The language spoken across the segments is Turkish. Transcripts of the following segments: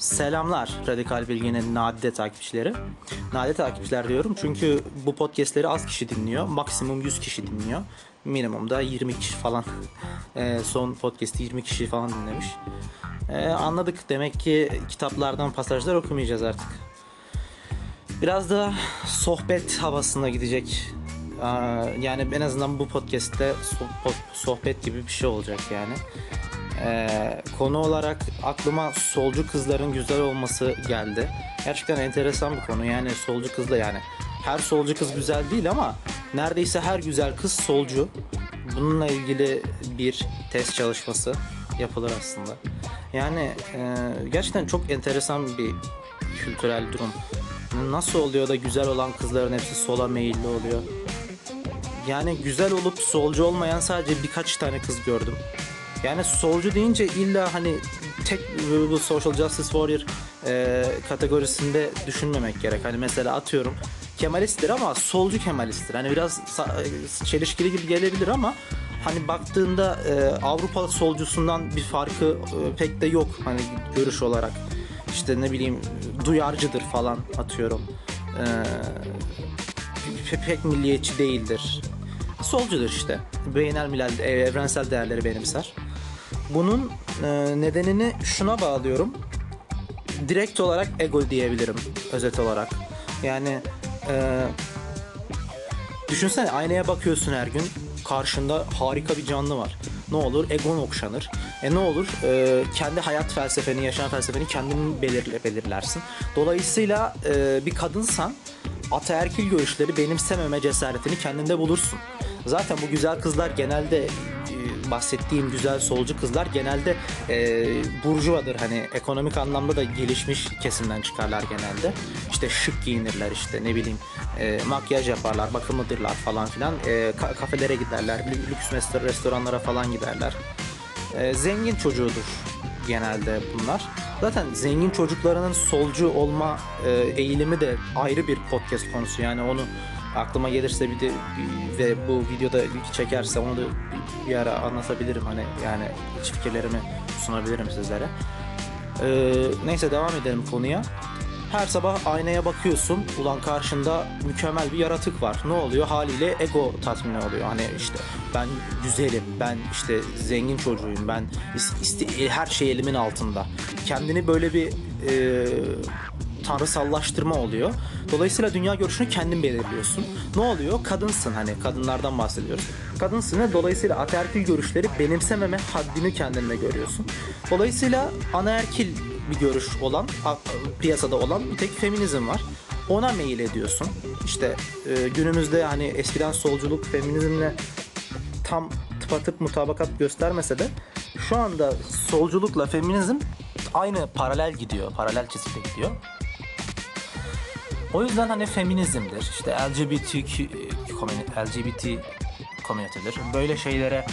Selamlar Radikal Bilgi'nin nadide takipçileri. Nadide takipçiler diyorum çünkü bu podcastleri az kişi dinliyor. Maksimum 100 kişi dinliyor. Minimum da 20 kişi falan. Ee, son podcast'i 20 kişi falan dinlemiş. Ee, anladık demek ki kitaplardan pasajlar okumayacağız artık. Biraz da sohbet havasına gidecek. Ee, yani en azından bu podcast'te so- sohbet gibi bir şey olacak yani. Ee, konu olarak aklıma solcu kızların güzel olması geldi. Gerçekten enteresan bir konu. Yani solcu kız da yani her solcu kız güzel değil ama neredeyse her güzel kız solcu. Bununla ilgili bir test çalışması yapılır aslında. Yani e, gerçekten çok enteresan bir kültürel durum. Nasıl oluyor da güzel olan kızların hepsi sola meyilli oluyor? Yani güzel olup solcu olmayan sadece birkaç tane kız gördüm. Yani solcu deyince illa hani tek bu social justice warrior e, kategorisinde düşünmemek gerek. Hani mesela atıyorum Kemalisttir ama solcu Kemalisttir. Hani biraz çelişkili gibi gelebilir ama hani baktığında e, Avrupa solcusundan bir farkı e, pek de yok hani görüş olarak. İşte ne bileyim duyarcıdır falan atıyorum. E, pe- pek milliyetçi değildir. Solcudur işte. Beynel milal, evrensel değerleri benimser. Bunun e, nedenini şuna bağlıyorum. Direkt olarak ego diyebilirim özet olarak. Yani e, düşünsene aynaya bakıyorsun her gün. Karşında harika bir canlı var. Ne olur egon okşanır. E ne olur e, kendi hayat felsefeni, yaşam felsefeni kendin belirle, belirlersin. Dolayısıyla e, bir kadınsan ataerkil görüşleri benimsememe cesaretini kendinde bulursun. Zaten bu güzel kızlar genelde bahsettiğim güzel solcu kızlar genelde e, burjuvadır hani ekonomik anlamda da gelişmiş kesimden çıkarlar genelde. İşte şık giyinirler işte ne bileyim e, makyaj yaparlar, bakımlıdırlar falan filan. E, ka- kafelere giderler, lü- lüks restoranlara falan giderler. E, zengin çocuğudur genelde bunlar. Zaten zengin çocuklarının solcu olma e, eğilimi de ayrı bir podcast konusu. Yani onu aklıma gelirse bir de ve bu videoda çekerse onu da bir- ara anlatabilirim hani yani iç fikirlerimi sunabilirim sizlere. Ee, neyse devam edelim konuya. Her sabah aynaya bakıyorsun. Ulan karşında mükemmel bir yaratık var. Ne oluyor? Haliyle ego tatmini oluyor. Hani işte ben güzelim, ben işte zengin çocuğuyum, ben her şey elimin altında. Kendini böyle bir e, tanrısallaştırma oluyor. Dolayısıyla dünya görüşünü kendin belirliyorsun. Ne oluyor? Kadınsın hani kadınlardan bahsediyoruz. Kadınsın ve dolayısıyla ataerkil görüşleri benimsememe haddini kendinde görüyorsun. Dolayısıyla anaerkil bir görüş olan, piyasada olan bir tek feminizm var. Ona meyil ediyorsun. İşte e, günümüzde hani eskiden solculuk feminizmle tam tıpatıp mutabakat göstermese de şu anda solculukla feminizm aynı paralel gidiyor, paralel çizgide gidiyor. O yüzden hani feminizmdir, işte LGBT komün- LGBT komünitedir. Böyle şeylere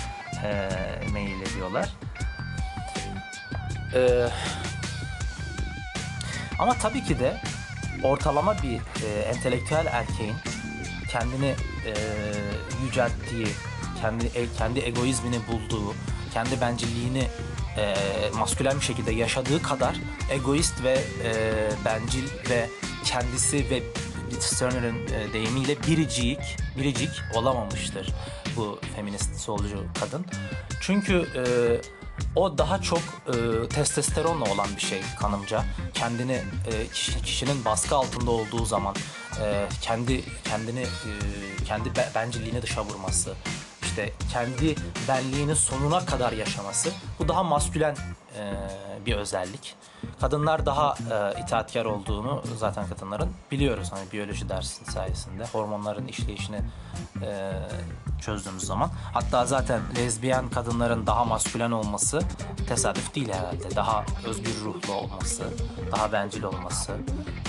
e, meyil ediyorlar. E, ama tabii ki de ortalama bir e, entelektüel erkeğin kendini e, yücelttiği, kendi e, kendi egoizmini bulduğu, kendi bencilliğini e, maskülen bir şekilde yaşadığı kadar egoist ve e, bencil ve kendisi ve Turner'ın e, deyimiyle biricik, biricik olamamıştır bu feminist solcu kadın. Çünkü e, o daha çok e, testosteronla olan bir şey kanımca. Kendini e, kişi- kişinin baskı altında olduğu zaman e, kendi kendini e, kendi be- bencilliğini dışa vurması, işte kendi benliğini sonuna kadar yaşaması. Bu daha maskülen e, bir özellik. Kadınlar daha e, itaatkar olduğunu zaten kadınların biliyoruz hani biyoloji dersi sayesinde hormonların işleyişini e, çözdüğümüz zaman. Hatta zaten lezbiyen kadınların daha maskülen olması tesadüf değil herhalde. Daha özgür ruhlu olması, daha bencil olması,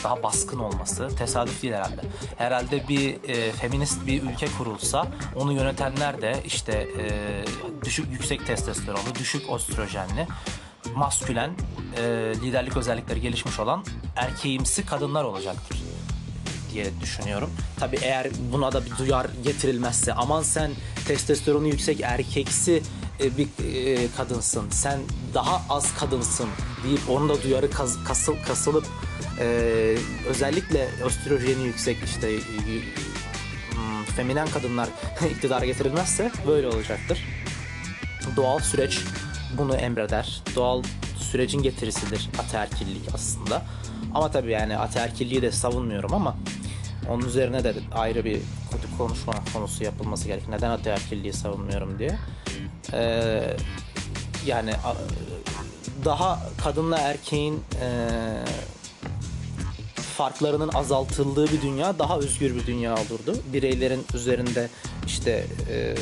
daha baskın olması tesadüf değil herhalde. Herhalde bir e, feminist bir ülke kurulsa onu yönetenler de işte e, düşük yüksek testosteronlu, düşük östrojenli maskülen e, liderlik özellikleri gelişmiş olan erkeğimsi kadınlar olacaktır diye düşünüyorum. Tabi eğer buna da bir duyar getirilmezse aman sen testosteronu yüksek erkeksi e, bir e, kadınsın, sen daha az kadınsın deyip onu da duyarı kas- kasıl, kasılıp e, özellikle östrojeni yüksek işte hmm, feminen kadınlar iktidara getirilmezse böyle olacaktır. Doğal süreç bunu emreder. Doğal sürecin getirisidir ataerkillik aslında. Ama tabii yani ataerkilliği de savunmuyorum ama onun üzerine de ayrı bir konuşma konusu yapılması gerek. Neden ataerkilliği savunmuyorum diye. Ee, yani daha kadınla erkeğin e, farklarının azaltıldığı bir dünya daha özgür bir dünya olurdu. Bireylerin üzerinde işte e,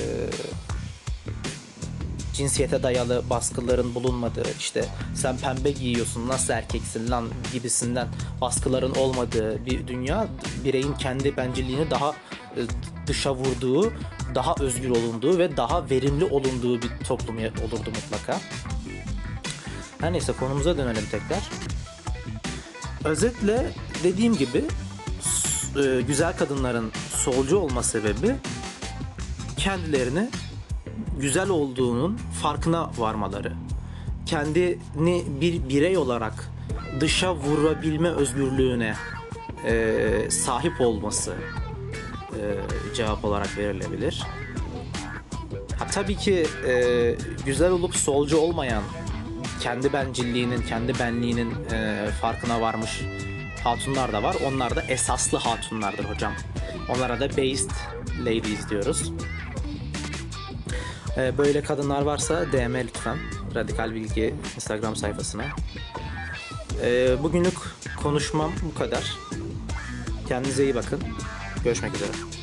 cinsiyete dayalı baskıların bulunmadığı işte sen pembe giyiyorsun nasıl erkeksin lan gibisinden baskıların olmadığı bir dünya bireyin kendi bencilliğini daha e, dışa vurduğu daha özgür olunduğu ve daha verimli olunduğu bir toplum olurdu mutlaka. Her neyse konumuza dönelim tekrar. Özetle dediğim gibi e, güzel kadınların solcu olma sebebi kendilerini güzel olduğunun farkına varmaları. Kendini bir birey olarak dışa vurabilme özgürlüğüne e, sahip olması e, cevap olarak verilebilir. Ha, tabii ki e, güzel olup solcu olmayan kendi bencilliğinin, kendi benliğinin e, farkına varmış hatunlar da var. Onlar da esaslı hatunlardır hocam. Onlara da based ladies diyoruz. Ee, Böyle kadınlar varsa DM lütfen. Radikal Bilgi Instagram sayfasına. Ee, Bugünlük konuşmam bu kadar. Kendinize iyi bakın. Görüşmek üzere.